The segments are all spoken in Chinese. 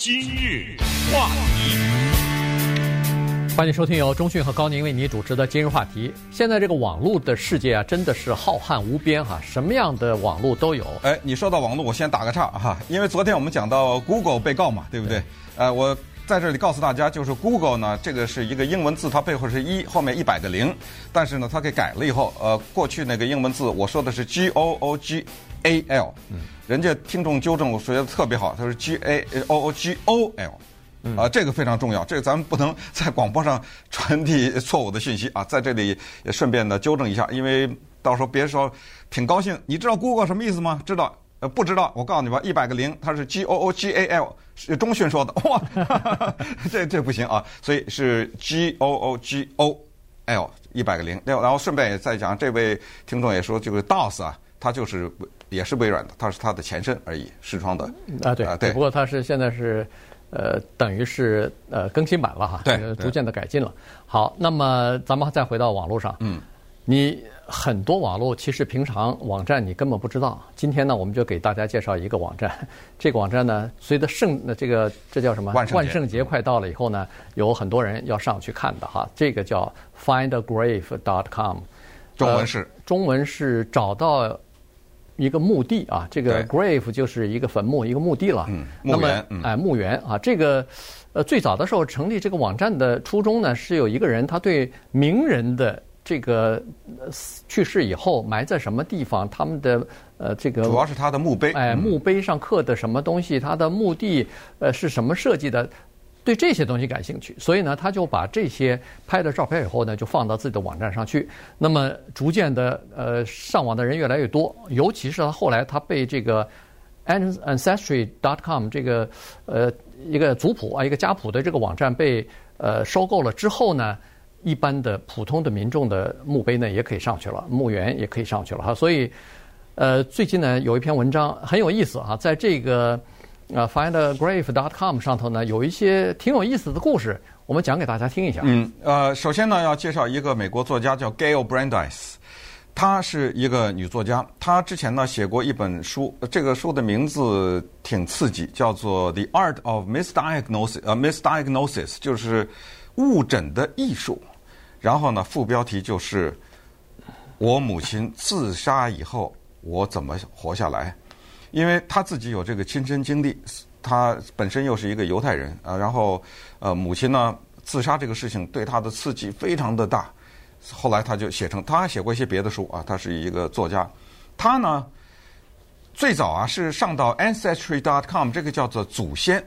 今日话题，欢迎收听由中讯和高宁为你主持的今日话题。现在这个网络的世界啊，真的是浩瀚无边哈，什么样的网络都有。哎，你说到网络，我先打个岔哈，因为昨天我们讲到 Google 被告嘛，对不对？呃，我在这里告诉大家，就是 Google 呢，这个是一个英文字，它背后是一，后面一百个零，但是呢，它给改了以后，呃，过去那个英文字，我说的是 G O O G A L，嗯，人家听众纠正我说的特别好，他说 G A O O G O L，啊，这个非常重要，这个咱们不能 在广播上传递错误的信息啊，在这里也顺便的纠正一下，因为到时候别说挺高兴，你知道 Google 什么意思吗？知道？呃，不知道？我告诉你吧，一百个零，它是 G O O G A L，是中讯说的，哇，哈哈哈，这这不行啊，所以是 G O O G O L 一百个零，然后顺便也再讲，这位听众也说就是 DOS 啊，它就是。也是微软的，它是它的前身而已，视窗的啊，对啊，对。不过它是现在是，呃，等于是呃更新版了哈，对，逐渐的改进了。好，那么咱们再回到网络上，嗯，你很多网络其实平常网站你根本不知道。今天呢，我们就给大家介绍一个网站。这个网站呢，随着圣那这个这叫什么？万圣节，万圣节快到了以后呢，有很多人要上去看的哈。这个叫 findagrave.com，中文是、呃、中文是找到。一个墓地啊，这个 grave 就是一个坟墓，一个墓地了。嗯，墓园。哎，墓园啊，这个呃，最早的时候成立这个网站的初衷呢，是有一个人他对名人的这个去世以后埋在什么地方，他们的呃这个主要是他的墓碑，哎，墓碑上刻的什么东西，他的墓地呃是什么设计的。对这些东西感兴趣，所以呢，他就把这些拍了照片以后呢，就放到自己的网站上去。那么逐渐的，呃，上网的人越来越多。尤其是他后来他被这个 Ancestry.com 这个呃一个族谱啊一个家谱的这个网站被呃收购了之后呢，一般的普通的民众的墓碑呢也可以上去了，墓园也可以上去了哈。所以呃最近呢有一篇文章很有意思啊，在这个。啊，findagrave.com 上头呢有一些挺有意思的故事，我们讲给大家听一下。嗯，呃，首先呢要介绍一个美国作家叫 Gail Brandeis，她是一个女作家，她之前呢写过一本书，这个书的名字挺刺激，叫做《The Art of Misdiagnosis》呃，Misdiagnosis 就是误诊的艺术。然后呢副标题就是我母亲自杀以后我怎么活下来。因为他自己有这个亲身经历，他本身又是一个犹太人啊，然后呃母亲呢自杀这个事情对他的刺激非常的大，后来他就写成，他还写过一些别的书啊，他是一个作家，他呢最早啊是上到 Ancestry.com 这个叫做祖先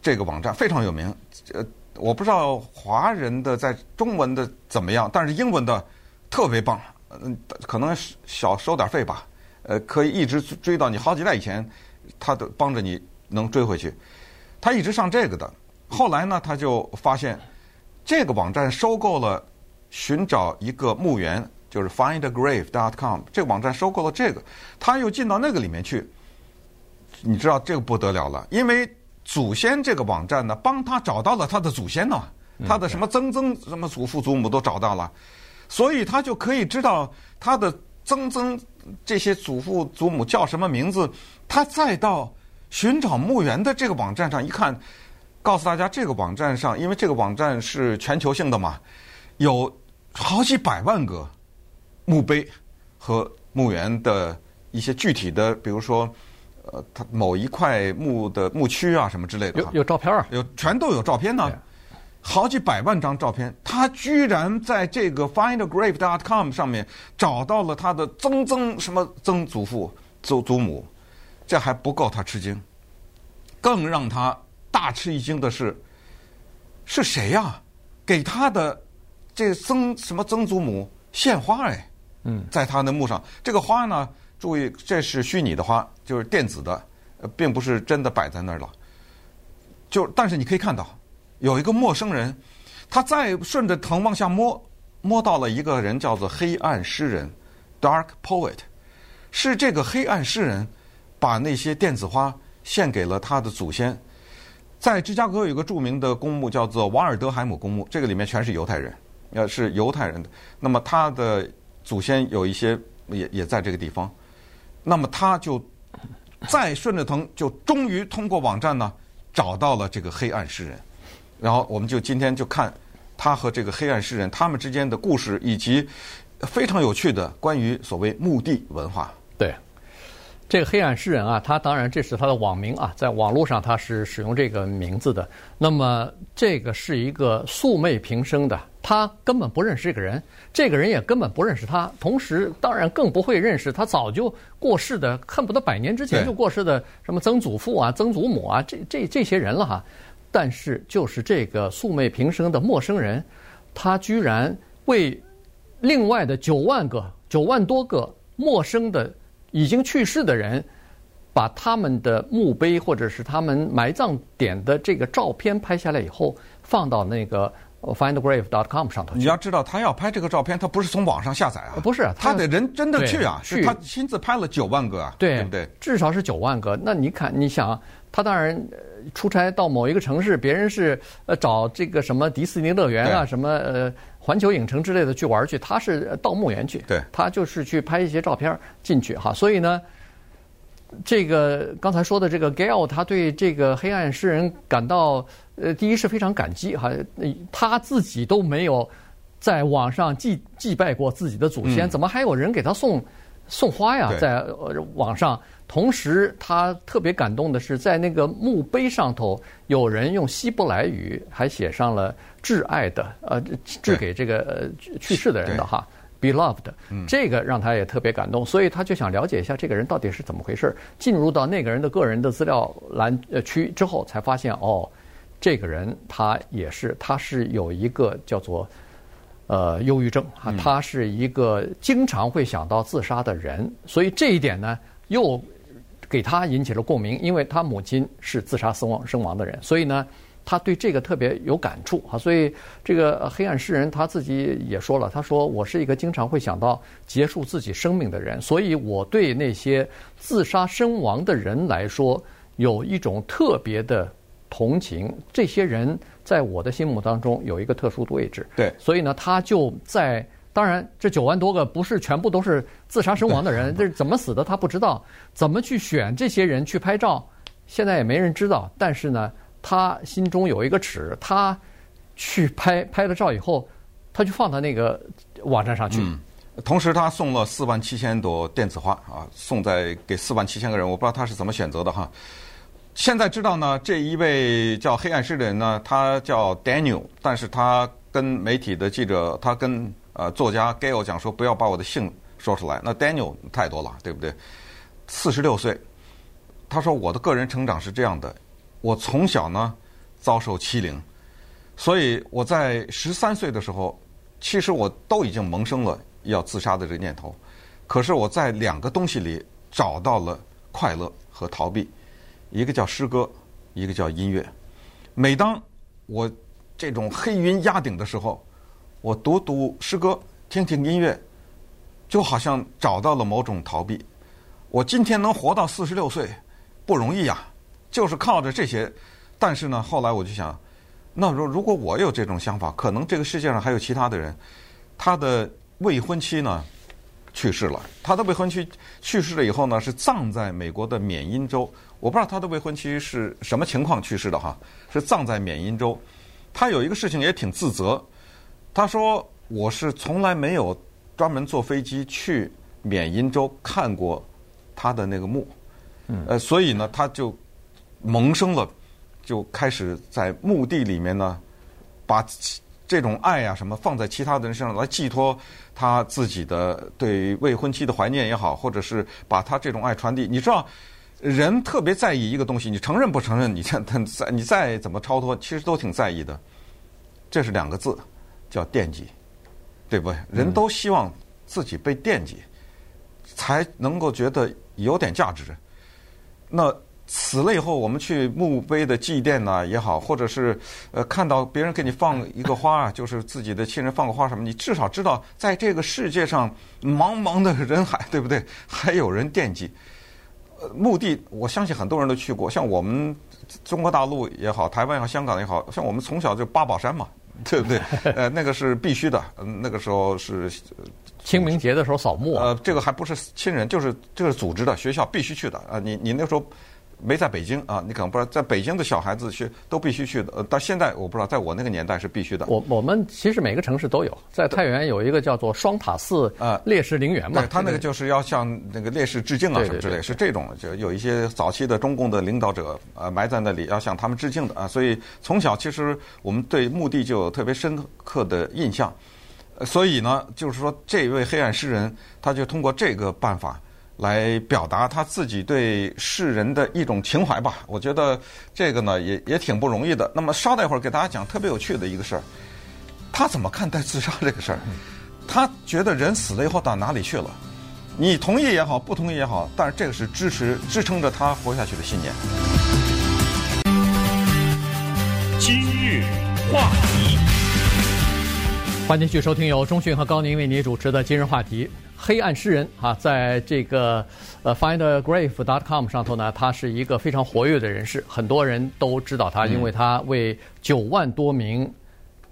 这个网站非常有名，呃我不知道华人的在中文的怎么样，但是英文的特别棒，嗯可能少收点费吧。呃，可以一直追到你好几代以前，他都帮着你能追回去。他一直上这个的，后来呢，他就发现这个网站收购了寻找一个墓园，就是 findagrave.com 这个网站收购了这个，他又进到那个里面去。你知道这个不得了了，因为祖先这个网站呢，帮他找到了他的祖先呢，他的什么曾曾什么祖父祖母都找到了，所以他就可以知道他的。曾曾这些祖父祖母叫什么名字？他再到寻找墓园的这个网站上一看，告诉大家这个网站上，因为这个网站是全球性的嘛，有好几百万个墓碑和墓园的一些具体的，比如说呃，它某一块墓的墓区啊什么之类的。有有照片啊？有全都有照片呢。好几百万张照片，他居然在这个 findagrave.com 上面找到了他的曾曾什么曾祖父、祖祖母，这还不够他吃惊，更让他大吃一惊的是，是谁呀、啊？给他的这曾什么曾祖母献花哎？嗯，在他的墓上，这个花呢，注意这是虚拟的花，就是电子的，呃，并不是真的摆在那儿了。就但是你可以看到。有一个陌生人，他再顺着藤往下摸，摸到了一个人，叫做黑暗诗人 （Dark Poet）。是这个黑暗诗人把那些电子花献给了他的祖先。在芝加哥有一个著名的公墓，叫做瓦尔德海姆公墓，这个里面全是犹太人，呃，是犹太人的。那么他的祖先有一些也也在这个地方。那么他就再顺着藤，就终于通过网站呢。找到了这个黑暗诗人，然后我们就今天就看他和这个黑暗诗人他们之间的故事，以及非常有趣的关于所谓墓地文化。对，这个黑暗诗人啊，他当然这是他的网名啊，在网络上他是使用这个名字的。那么这个是一个素昧平生的，他根本不认识这个人，这个人也根本不认识他，同时当然更不会认识他早就过世的，恨不得百年之前就过世的什么曾祖父啊、曾祖母啊，这这这些人了哈。但是就是这个素昧平生的陌生人，他居然为另外的九万个、九万多个陌生的已经去世的人，把他们的墓碑或者是他们埋葬点的这个照片拍下来以后，放到那个 findgrave.com 上头。你要知道，他要拍这个照片，他不是从网上下载啊，不是，他得人真的去啊，是，他亲自拍了九万个啊，对，对不对？至少是九万个。那你看，你想，他当然出差到某一个城市，别人是呃找这个什么迪士尼乐园啊，什么呃环球影城之类的去玩去，他是到墓园去，对，他就是去拍一些照片进去哈。所以呢。这个刚才说的这个 Gale，他对这个黑暗诗人感到，呃，第一是非常感激哈，他自己都没有在网上祭祭拜过自己的祖先，怎么还有人给他送送花呀？在网上，同时他特别感动的是，在那个墓碑上头，有人用希伯来语还写上了挚爱的，呃，致给这个呃去世的人的哈。Beloved，这个让他也特别感动，所以他就想了解一下这个人到底是怎么回事。进入到那个人的个人的资料栏呃区之后，才发现哦，这个人他也是，他是有一个叫做呃忧郁症啊，他是一个经常会想到自杀的人，所以这一点呢又给他引起了共鸣，因为他母亲是自杀身亡身亡的人，所以呢。他对这个特别有感触啊，所以这个黑暗诗人他自己也说了，他说：“我是一个经常会想到结束自己生命的人，所以我对那些自杀身亡的人来说有一种特别的同情。这些人在我的心目当中有一个特殊的位置。”对，所以呢，他就在当然 这九万多个不是全部都是自杀身亡的人，这是怎么死的他不知道，怎么去选这些人去拍照，现在也没人知道。但是呢。他心中有一个尺，他去拍拍了照以后，他就放到那个网站上去。嗯，同时，他送了四万七千朵电子花啊，送在给四万七千个人。我不知道他是怎么选择的哈。现在知道呢，这一位叫黑暗诗人呢，他叫 Daniel，但是他跟媒体的记者，他跟呃作家 Gail 讲说，不要把我的姓说出来。那 Daniel 太多了，对不对？四十六岁，他说我的个人成长是这样的。我从小呢遭受欺凌，所以我在十三岁的时候，其实我都已经萌生了要自杀的这个念头。可是我在两个东西里找到了快乐和逃避，一个叫诗歌，一个叫音乐。每当我这种黑云压顶的时候，我读读诗歌，听听音乐，就好像找到了某种逃避。我今天能活到四十六岁，不容易呀。就是靠着这些，但是呢，后来我就想，那如如果我有这种想法，可能这个世界上还有其他的人，他的未婚妻呢去世了，他的未婚妻去世了以后呢，是葬在美国的缅因州。我不知道他的未婚妻是什么情况去世的哈，是葬在缅因州。他有一个事情也挺自责，他说我是从来没有专门坐飞机去缅因州看过他的那个墓，呃，所以呢，他就。萌生了，就开始在墓地里面呢，把这种爱啊什么放在其他的人身上来寄托他自己的对未婚妻的怀念也好，或者是把他这种爱传递。你知道，人特别在意一个东西，你承认不承认？你再再你再怎么超脱，其实都挺在意的。这是两个字，叫惦记，对不对？人都希望自己被惦记，才能够觉得有点价值。那。死了以后，我们去墓碑的祭奠呐也好，或者是呃看到别人给你放一个花，就是自己的亲人放个花什么，你至少知道在这个世界上茫茫的人海，对不对？还有人惦记。呃，墓地，我相信很多人都去过，像我们中国大陆也好，台湾也好，香港也好，像我们从小就八宝山嘛，对不对？呃，那个是必须的，那个时候是清明节的时候扫墓。呃，这个还不是亲人，就是这个组织的学校必须去的啊。你你那时候。没在北京啊，你可能不知道，在北京的小孩子去都必须去的。呃，到现在我不知道，在我那个年代是必须的。我我们其实每个城市都有，在太原有一个叫做双塔寺啊烈士陵园嘛，对，他那个就是要向那个烈士致敬啊什么之类，是这种，就有一些早期的中共的领导者呃埋在那里，要向他们致敬的啊。所以从小其实我们对墓地就有特别深刻的印象。所以呢，就是说这位黑暗诗人，他就通过这个办法来表达他自己对世人的一种情怀吧。我觉得这个呢，也也挺不容易的。那么稍待一会儿，给大家讲特别有趣的一个事儿，他怎么看待自杀这个事儿？他觉得人死了以后到哪里去了？你同意也好，不同意也好，但是这个是支持支撑着他活下去的信念。今日话题。欢迎继续收听由中讯和高宁为您主持的今日话题。黑暗诗人啊，在这个呃 findgrave.com 上头呢，他是一个非常活跃的人士，很多人都知道他，因为他为九万多名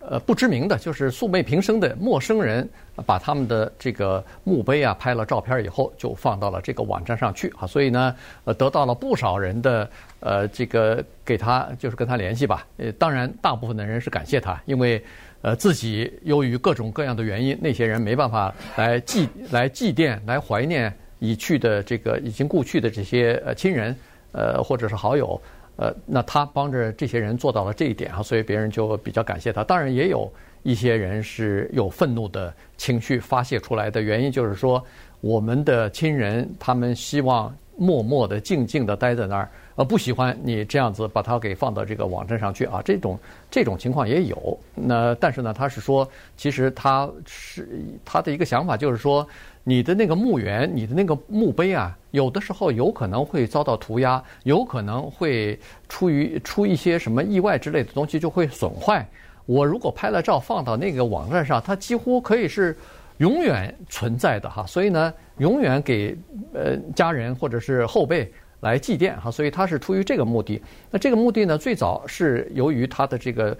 呃不知名的，就是素昧平生的陌生人，把他们的这个墓碑啊拍了照片以后，就放到了这个网站上去啊，所以呢，呃，得到了不少人的呃这个给他就是跟他联系吧。呃，当然，大部分的人是感谢他，因为。呃，自己由于各种各样的原因，那些人没办法来祭、来祭奠、来怀念已去的这个已经故去的这些呃亲人，呃或者是好友，呃，那他帮着这些人做到了这一点啊，所以别人就比较感谢他。当然，也有一些人是有愤怒的情绪发泄出来的原因，就是说我们的亲人他们希望默默的、静静的待在那儿。呃，不喜欢你这样子把它给放到这个网站上去啊，这种这种情况也有。那但是呢，他是说，其实他是他的一个想法，就是说，你的那个墓园，你的那个墓碑啊，有的时候有可能会遭到涂鸦，有可能会出于出一些什么意外之类的东西就会损坏。我如果拍了照放到那个网站上，它几乎可以是永远存在的哈。所以呢，永远给呃家人或者是后辈。来祭奠哈，所以他是出于这个目的。那这个目的呢，最早是由于他的这个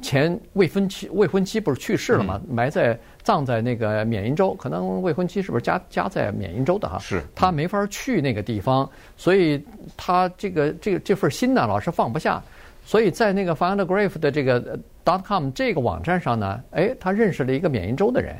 前未婚妻未婚妻不是去世了嘛，埋在葬在那个缅因州，可能未婚妻是不是家家在缅因州的哈？是。他没法去那个地方，所以他这个这个这份心呢，老是放不下。所以在那个 findgrave 的这个 dot com 这个网站上呢，哎，他认识了一个缅因州的人，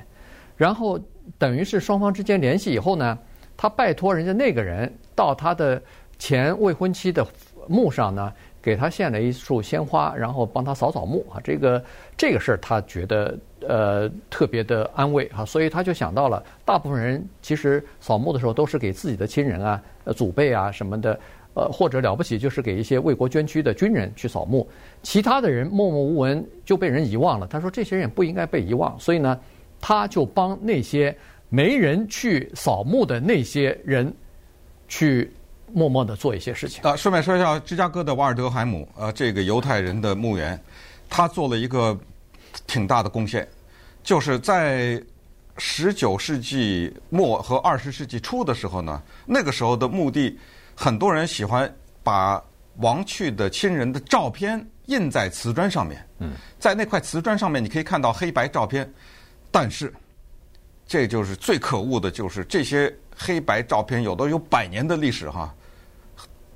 然后等于是双方之间联系以后呢，他拜托人家那个人。到他的前未婚妻的墓上呢，给他献了一束鲜花，然后帮他扫扫墓啊。这个这个事儿他觉得呃特别的安慰哈，所以他就想到了，大部分人其实扫墓的时候都是给自己的亲人啊、祖辈啊什么的，呃或者了不起就是给一些为国捐躯的军人去扫墓，其他的人默默无闻就被人遗忘了。他说这些人也不应该被遗忘，所以呢，他就帮那些没人去扫墓的那些人。去默默的做一些事情啊。顺便说一下，芝加哥的瓦尔德海姆，呃，这个犹太人的墓园，他做了一个挺大的贡献，就是在十九世纪末和二十世纪初的时候呢，那个时候的墓地，很多人喜欢把亡去的亲人的照片印在瓷砖上面。嗯，在那块瓷砖上面，你可以看到黑白照片，但是这就是最可恶的，就是这些。黑白照片有的有百年的历史哈，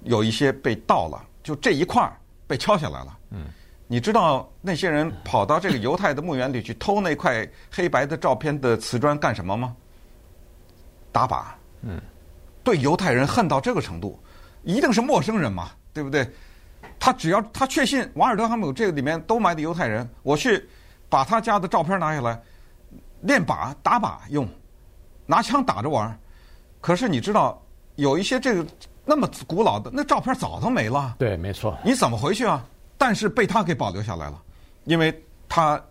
有一些被盗了，就这一块儿被敲下来了。嗯，你知道那些人跑到这个犹太的墓园里去偷那块黑白的照片的瓷砖干什么吗？打靶。嗯，对犹太人恨到这个程度，一定是陌生人嘛，对不对？他只要他确信瓦尔德汉姆这个里面都埋的犹太人，我去把他家的照片拿下来练靶打靶用，拿枪打着玩。可是你知道，有一些这个那么古老的那照片早都没了。对，没错。你怎么回去啊？但是被他给保留下来了，因为他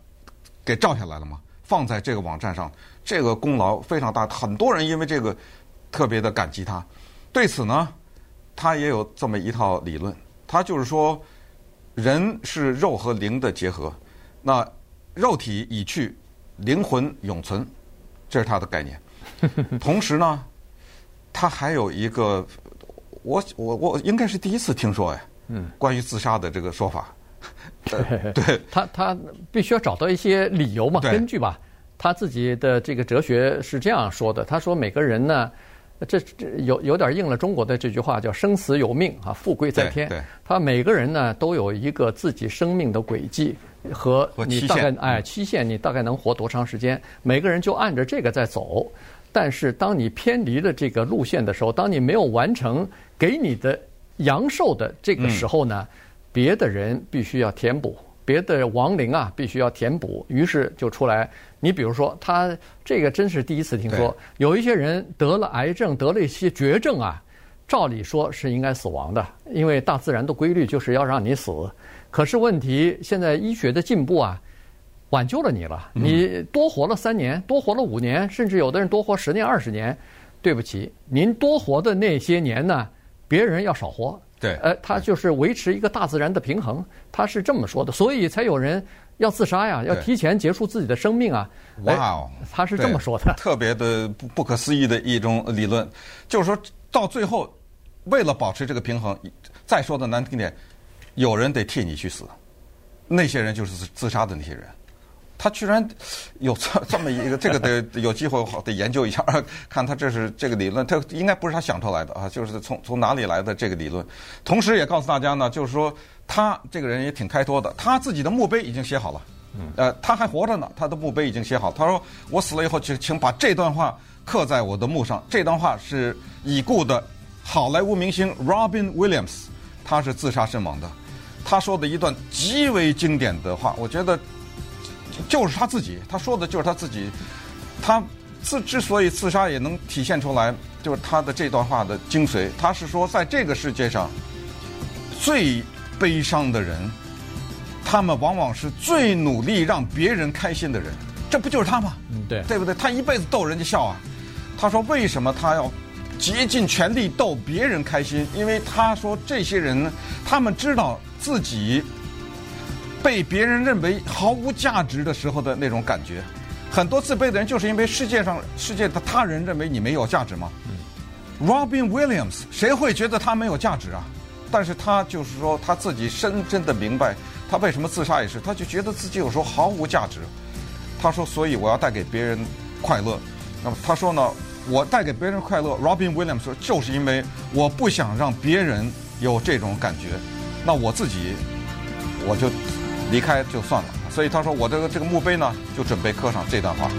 给照下来了嘛，放在这个网站上，这个功劳非常大。很多人因为这个特别的感激他。对此呢，他也有这么一套理论，他就是说，人是肉和灵的结合，那肉体已去，灵魂永存，这是他的概念。同时呢。他还有一个，我我我应该是第一次听说哎，嗯，关于自杀的这个说法，对，对他他必须要找到一些理由嘛，根据吧，他自己的这个哲学是这样说的，他说每个人呢，这这有有点应了中国的这句话，叫“生死有命啊，富贵在天”。他每个人呢都有一个自己生命的轨迹和你大概哎期限，你大概能活多长时间？每个人就按着这个在走。但是当你偏离了这个路线的时候，当你没有完成给你的阳寿的这个时候呢，别的人必须要填补。别的亡灵啊，必须要填补，于是就出来。你比如说，他这个真是第一次听说，有一些人得了癌症，得了一些绝症啊，照理说是应该死亡的，因为大自然的规律就是要让你死。可是问题现在医学的进步啊，挽救了你了，你多活了三年，多活了五年，甚至有的人多活十年、二十年。对不起，您多活的那些年呢，别人要少活。对，呃，他就是维持一个大自然的平衡，他是这么说的，所以才有人要自杀呀，要提前结束自己的生命啊。哇哦，他是这么说的，特别的不不可思议的一种理论，就是说到最后，为了保持这个平衡，再说的难听点，有人得替你去死，那些人就是自自杀的那些人。他居然有这 这么一个，这个得有机会好得研究一下，看他这是这个理论，他应该不是他想出来的啊，就是从从哪里来的这个理论。同时也告诉大家呢，就是说他这个人也挺开脱的，他自己的墓碑已经写好了，呃，他还活着呢，他的墓碑已经写好。他说：“我死了以后，请请把这段话刻在我的墓上。”这段话是已故的好莱坞明星 Robin Williams，他是自杀身亡的，他说的一段极为经典的话，我觉得。就是他自己，他说的就是他自己。他自之所以自杀，也能体现出来，就是他的这段话的精髓。他是说，在这个世界上，最悲伤的人，他们往往是最努力让别人开心的人。这不就是他吗？嗯，对，对不对？他一辈子逗人家笑啊。他说，为什么他要竭尽全力逗别人开心？因为他说，这些人，他们知道自己。被别人认为毫无价值的时候的那种感觉，很多自卑的人就是因为世界上世界的他人认为你没有价值吗？嗯，Robin Williams，谁会觉得他没有价值啊？但是他就是说他自己深深的明白，他为什么自杀也是，他就觉得自己有时候毫无价值。他说，所以我要带给别人快乐。那么他说呢，我带给别人快乐，Robin Williams 说就是因为我不想让别人有这种感觉，那我自己我就。离开就算了，所以他说我这个这个墓碑呢，就准备刻上这段话。